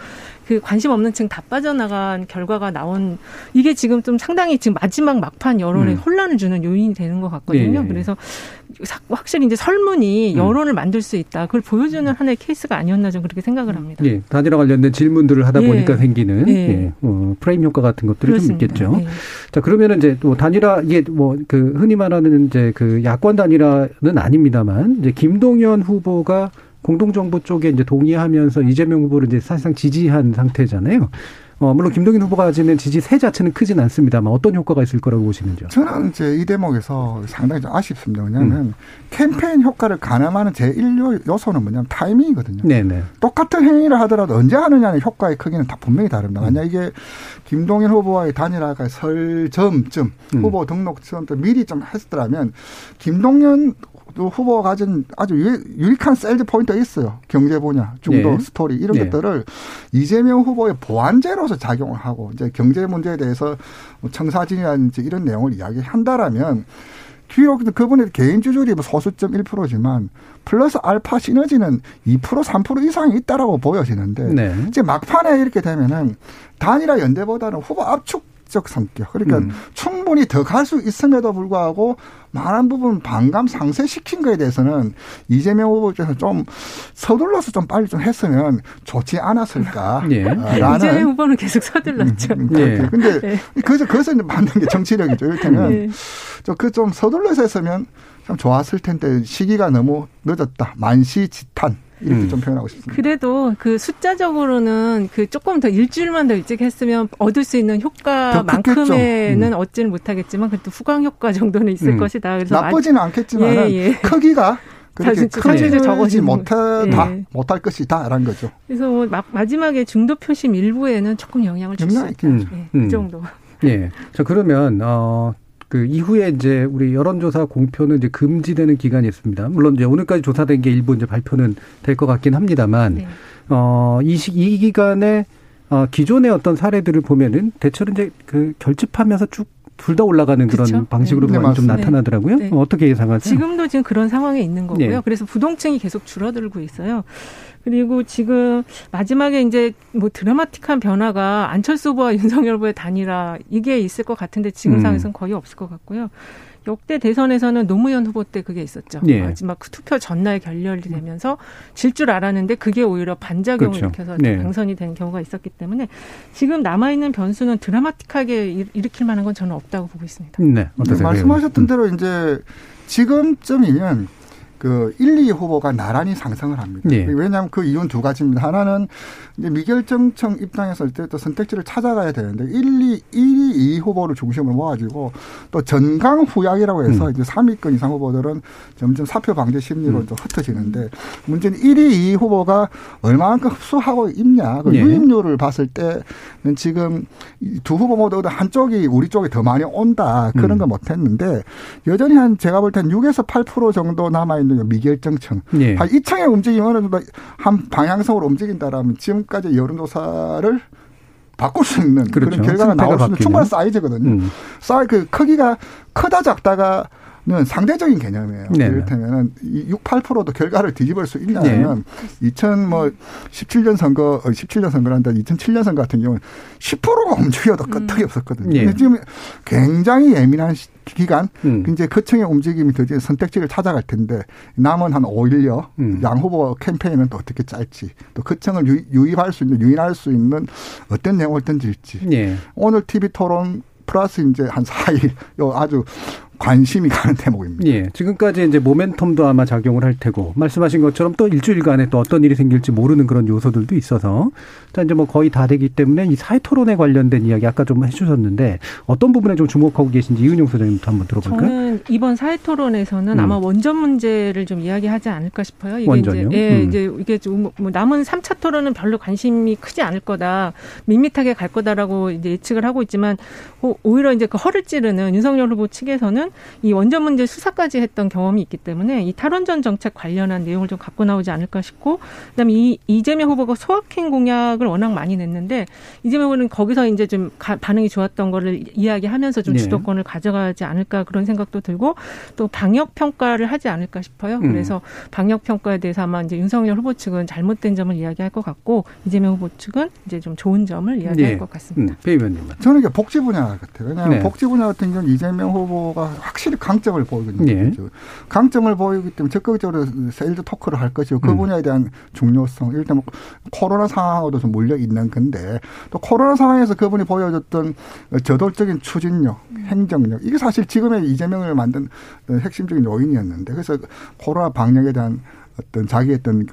그 관심 없는 층 다 빠져나간 결과가 나온 이게 지금 좀 상당히 지금 마지막 막판 여론에 음. 혼란을 주는 요인이 되는 것 같거든요. 예. 그래서 확실히 이제 설문이 음. 여론을 음. 만들 수 있다. 그걸 보여주는 하나의 케이스가 아니었나 좀 그렇게 생각을 합니다. 예. 단일화 관련된 질문들을 하다 예. 보니까 생기는 예. 예. 어, 프레임 효과 같은 것들이 그렇습니다. 좀 있겠죠. 예. 자 그러면은 이제 뭐 단일화 이게 뭐 그 흔히 말하는 이제 그 야권 단일화는 아닙니다만 이제 김동연 후보가 공동정부 쪽에 이제 동의하면서 이재명 후보를 이제 사실상 지지한 상태잖아요. 어, 물론 김동인 후보가 가지는 지지 세 자체는 크진 않습니다만 어떤 효과가 있을 거라고 보시는지요? 저는 이제 이 대목에서 상당히 좀 아쉽습니다. 왜냐하면 음. 캠페인 효과를 가늠하는 제1 요소는 뭐냐면 타이밍이거든요. 네네. 똑같은 행위를 하더라도 언제 하느냐는 효과의 크기는 다 분명히 다릅니다. 만약 이게 김동연 후보와의 단일화가 설 전쯤 음. 후보 등록 처음부터 미리 좀 했더라면 김동연 후보가 가진 아주 유익한 세일즈 포인트가 있어요. 경제 분야, 중도, 네. 스토리 이런 네. 것들을 이재명 후보의 보완제로서 작용을 하고 이제 경제 문제에 대해서 뭐 청사진이라든지 이런 내용을 이야기한다라면 비록 그분의 개인 주주율이 뭐 소수점 1%지만 플러스 알파 시너지는 2% 3% 이상이 있다라고 보여지는데 네. 이제 막판에 이렇게 되면은 단일화 연대보다는 후보 압축 적 성격. 그러니까 음. 충분히 더 갈 수 있음에도 불구하고 많은 부분 반감 상쇄시킨 거에 대해서는 이재명 후보 쪽에서 좀 서둘러서 좀 빨리 좀 했으면 좋지 않았을까. 예. 라는. 이재명 후보는 계속 서둘렀죠. 음, 예. 근데 네. 그래서 그것을 받는 게 정치력이죠. 이를테면 네. 그좀 서둘러서 했으면 참 좋았을 텐데 시기가 너무 늦었다. 만시지탄. 이렇게 음. 좀 표현하고 싶습니다. 그래도 그 숫자적으로는 그 조금 더 일주일만 더 일찍 했으면 얻을 수 있는 효과만큼에는 음. 얻지는 못하겠지만 그래도 후광 효과 정도는 있을 음. 것이다. 그래서 나쁘지는 않겠지만 예, 예. 크기가 그렇게 크지 못하다 예. 못할 것이다라는 거죠. 그래서 뭐 마지막에 중도 표심 일부에는 조금 영향을 줄 수 있다. 음. 예, 그 정도. 예. 자 그러면 어 그 이후에 이제 우리 여론조사 공표는 이제 금지되는 기간이 있습니다. 물론 이제 오늘까지 조사된 게 일부 이제 발표는 될 것 같긴 합니다만, 네. 어, 이, 시, 이 기간에 어, 기존의 어떤 사례들을 보면은 대체로 이제 그 결집하면서 쭉 둘 다 올라가는 그런 그렇죠? 방식으로 네. 좀 나타나더라고요. 네. 어떻게 예상하세요? 지금도 지금 그런 상황에 있는 거고요. 네. 그래서 부동층이 계속 줄어들고 있어요. 그리고 지금 마지막에 이제 뭐 드라마틱한 변화가 안철수 후보와 윤석열 후보의 단일화 이게 있을 것 같은데 지금 음. 상황에서는 거의 없을 것 같고요. 역대 대선에서는 노무현 후보 때 그게 있었죠. 예. 마지막 그 투표 전날 결렬이 되면서 질 줄 알았는데 그게 오히려 반작용을 그렇죠. 일으켜서 네. 당선이 된 경우가 있었기 때문에 지금 남아 있는 변수는 드라마틱하게 일으킬 만한 건 저는 없다고 보고 있습니다. 네. 어떠세요? 말씀하셨던 대로 이제 지금쯤이면 그 1, 2 후보가 나란히 상승을 합니다. 네. 왜냐하면 그 이유는 두 가지입니다. 하나는 이제 미결정청 입장에서 또 선택지를 찾아가야 되는데 1, 2, 1, 2 후보를 중심으로 모아지고 또 전강 후약이라고 해서 음. 이제 3위권 이상 후보들은 점점 사표 방지 심리로 음. 좀 흩어지는데 문제는 1, 2, 2 후보가 얼마만큼 흡수하고 있냐. 그 네. 유입률을 봤을 때는 지금 두 후보 모두 한쪽이 우리 쪽에 더 많이 온다. 그런 음. 거 못했는데 여전히 한 제가 볼 땐 6에서 8% 정도 남아 있는 미결정청. 네. 이 청의 움직임이 어느 정도 한 방향성으로 움직인다라면 지금 까지 여론조사를 바꿀 수 있는 그렇죠. 그런 결과가 나올 수 있는 충분한 사이즈거든요. 음. 사이 그 크기가 크다 작다가 는 상대적인 개념이에요. 네. 이를테면은 6, 8%도 결과를 뒤집을 수 있냐면 네. 2017년 선거, 17년 어, 선거란다 2007년 선거 같은 경우는 10%가 움직여도 끄떡이 음. 없었거든요. 네. 지금 굉장히 예민한 기간, 음. 이제 거청의 움직임이 드디어 선택지를 찾아갈 텐데 남은 한 5일여 음. 양 후보 캠페인은 또 어떻게 짤지 또 거청을 유 입할 수 있는 유인할 수 있는 어떤 내용을 던질지 네. 오늘 TV 토론 플러스 이제 한 4일 요 아주 관심이 가는 대목입니다. 예. 지금까지 이제 모멘텀도 아마 작용을 할 테고 말씀하신 것처럼 또 일주일간에 또 어떤 일이 생길지 모르는 그런 요소들도 있어서 자 이제 뭐 거의 다 되기 때문에 이 사회 토론에 관련된 이야기 아까 좀 해주셨는데 어떤 부분에 좀 주목하고 계신지 이은영 소장님부터 한번 들어볼까요? 저는 이번 사회 토론에서는 음. 아마 원전 문제를 좀 이야기하지 않을까 싶어요. 이게 원전요? 이제 예, 음. 이제 이게 좀 뭐 남은 3차 토론은 별로 관심이 크지 않을 거다, 밋밋하게 갈 거다라고 이제 예측을 하고 있지만 오히려 이제 그 허를 찌르는 윤석열 후보 측에서는 이 원전 문제 수사까지 했던 경험이 있기 때문에 이 탈원전 정책 관련한 내용을 좀 갖고 나오지 않을까 싶고 그다음에 이 이재명 후보가 소확행 공약을 워낙 많이 냈는데 이재명 후보는 거기서 이제 좀 가, 반응이 좋았던 거를 이야기하면서 좀 네. 주도권을 가져가지 않을까 그런 생각도 들고 또 방역 평가를 하지 않을까 싶어요. 음. 그래서 방역 평가에 대해서 아마 이제 윤석열 후보 측은 잘못된 점을 이야기할 것 같고 이재명 후보 측은 이제 좀 좋은 점을 이야기할 네. 것 같습니다. 음, 배 의원님 저는 이게 복지 분야 같아요. 왜냐하면 네. 복지 분야 같은 경우는 이재명 후보가 확실히 강점을 보이거든요. 네. 강점을 보이기 때문에 적극적으로 세일즈 토크를 할 것이고 그 음. 분야에 대한 중요성. 일단 뭐 코로나 상황으로도 좀 몰려 있는 건데 또 코로나 상황에서 그분이 보여줬던 저돌적인 추진력, 음. 행정력 이게 사실 지금의 이재명을 만든 핵심적인 요인이었는데 그래서 코로나 방역에 대한 어떤 자기 어떤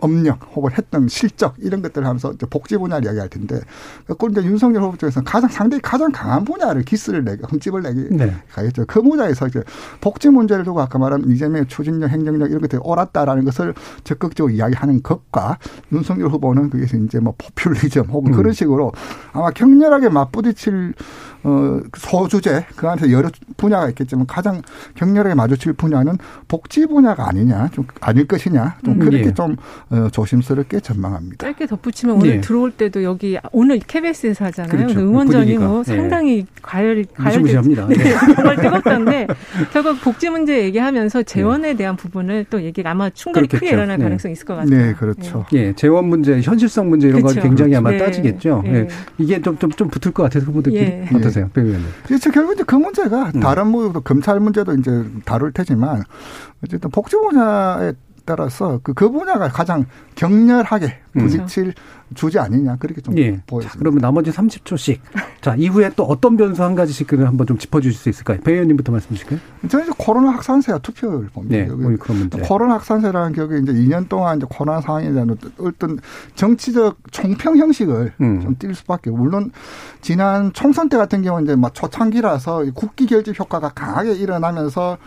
업력 혹은 했던 실적 이런 것들을 하면서 복지 분야를 이야기할 텐데 그걸 이제 윤석열 후보 쪽에서 가장 상당히 가장 강한 분야를 기스를 내기 흠집을 내기 네. 가겠죠. 그 분야에서 이제 복지 문제를 두고 아까 말한 이재명의 추진력 행정력 이런 것들이 옳았다라는 것을 적극적으로 이야기하는 것과 윤석열 후보는 거기서 이제 뭐 포퓰리즘 혹은 음. 그런 식으로 아마 격렬하게 맞부딪힐 어, 소주제, 그 안에서 여러 분야가 있겠지만 가장 격렬하게 마주칠 분야는 복지 분야가 아니냐, 좀 아닐 것이냐, 좀 음, 그렇게 예. 좀 어, 조심스럽게 전망합니다. 짧게 덧붙이면 오늘 예. 들어올 때도 여기 오늘 KBS에서 하잖아요. 그렇죠. 응원전이 뭐 예. 상당히 과열, 과열됩니다. 네, 정말 뜨겁던데 결국 복지 문제 얘기하면서 재원에 네. 대한 부분을 또 얘기가 아마 충돌이 그렇겠죠. 크게 일어날 네. 가능성이 있을 것 같아요. 네, 그렇죠. 예, 재원 문제, 현실성 문제 이런 그렇죠. 거 굉장히 아마 네. 따지겠죠. 예. 이게 좀, 좀, 좀 붙을 것 같아서 후보들끼리 예. 어떠세요? 어떠세요, 배 의원님? 그렇죠. 결국 이제 그 문제가 음. 다른 뭐 검찰 문제도 이제 다룰 테지만 어쨌든 복지 분야에 따라서 그, 그 분야가 가장 격렬하게 음. 부딪힐 음. 주제 아니냐 그렇게 좀 예. 보였습니다. 그러면 나머지 30초씩 자 이후에 또 어떤 변수 한 가지씩 한번 좀 짚어주실 수 있을까요? 배 의원님부터 말씀 주실까요? 저는 이제 코로나 확산세와 투표율 봅니다. 네, 여기 그런 문제. 코로나 확산세라는 격에 이제 2년 동안 이제 코로나 상황에 대한 어떤 정치적 총평 형식을 음. 좀띌 수밖에. 물론 지난 총선 때 같은 경우는 이제 막 초창기라서 국기 결집 효과가 강하게 일어나면서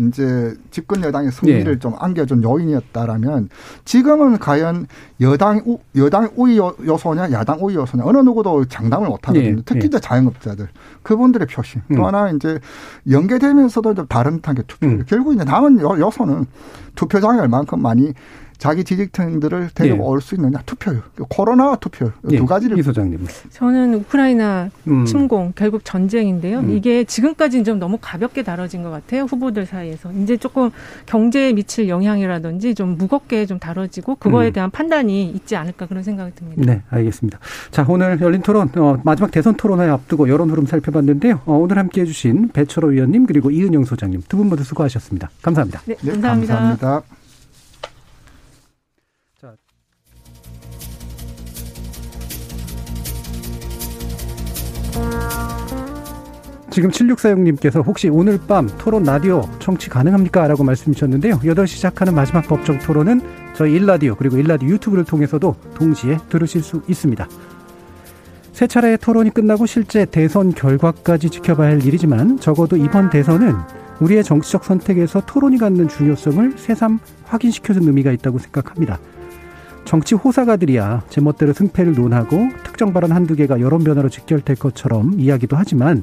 이제 집권 여당의 승리를 네. 좀 안겨준 요인이었다라면 지금은 과연 여당 우, 여당 우위 요소냐 야당 우위 요소냐 어느 누구도 장담을 못 하거든요. 네. 특히 네. 이제 자영업자들 그분들의 표심 음. 또 하나 이제 연계되면서도 좀 다른 단계 투표 음. 결국 이제 남은 요소는 투표장이 얼만큼 많이 자기 지지층들을 데리고 네. 올수 있느냐 투표율 코로나 투표율 네. 두 가지를 이 소장님 저는 우크라이나 음. 침공 결국 전쟁인데요 음. 이게 지금까지는 좀 너무 가볍게 다뤄진 것 같아요 후보들 사이에서 이제 조금 경제에 미칠 영향이라든지 좀 무겁게 좀 다뤄지고 그거에 음. 대한 판단이 있지 않을까 그런 생각이 듭니다 네 알겠습니다 자 오늘 열린 토론 어, 마지막 대선 토론회 앞두고 여론 흐름 살펴봤는데요 어, 오늘 함께해 주신 배철호 의원님 그리고 이은영 소장님 두 분 모두 수고하셨습니다 감사합니다 네, 감사합니다. 네, 감사합니다. 지금 7646님께서 혹시 오늘 밤 토론 라디오 청취 가능합니까? 라고 말씀 주셨는데요. 8시 시작하는 마지막 법정 토론은 저희 일라디오 그리고 일라디오 유튜브를 통해서도 동시에 들으실 수 있습니다. 세 차례의 토론이 끝나고 실제 대선 결과까지 지켜봐야 할 일이지만 적어도 이번 대선은 우리의 정치적 선택에서 토론이 갖는 중요성을 새삼 확인시켜준 의미가 있다고 생각합니다. 정치 호사가들이야 제멋대로 승패를 논하고 특정 발언 한두 개가 여론 변화로 직결될 것처럼 이야기도 하지만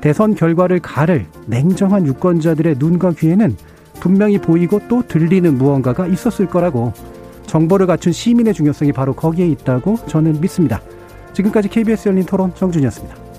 대선 결과를 가를 냉정한 유권자들의 눈과 귀에는 분명히 보이고 또 들리는 무언가가 있었을 거라고 정보를 갖춘 시민의 중요성이 바로 거기에 있다고 저는 믿습니다. 지금까지 KBS 열린 토론 정준이었습니다.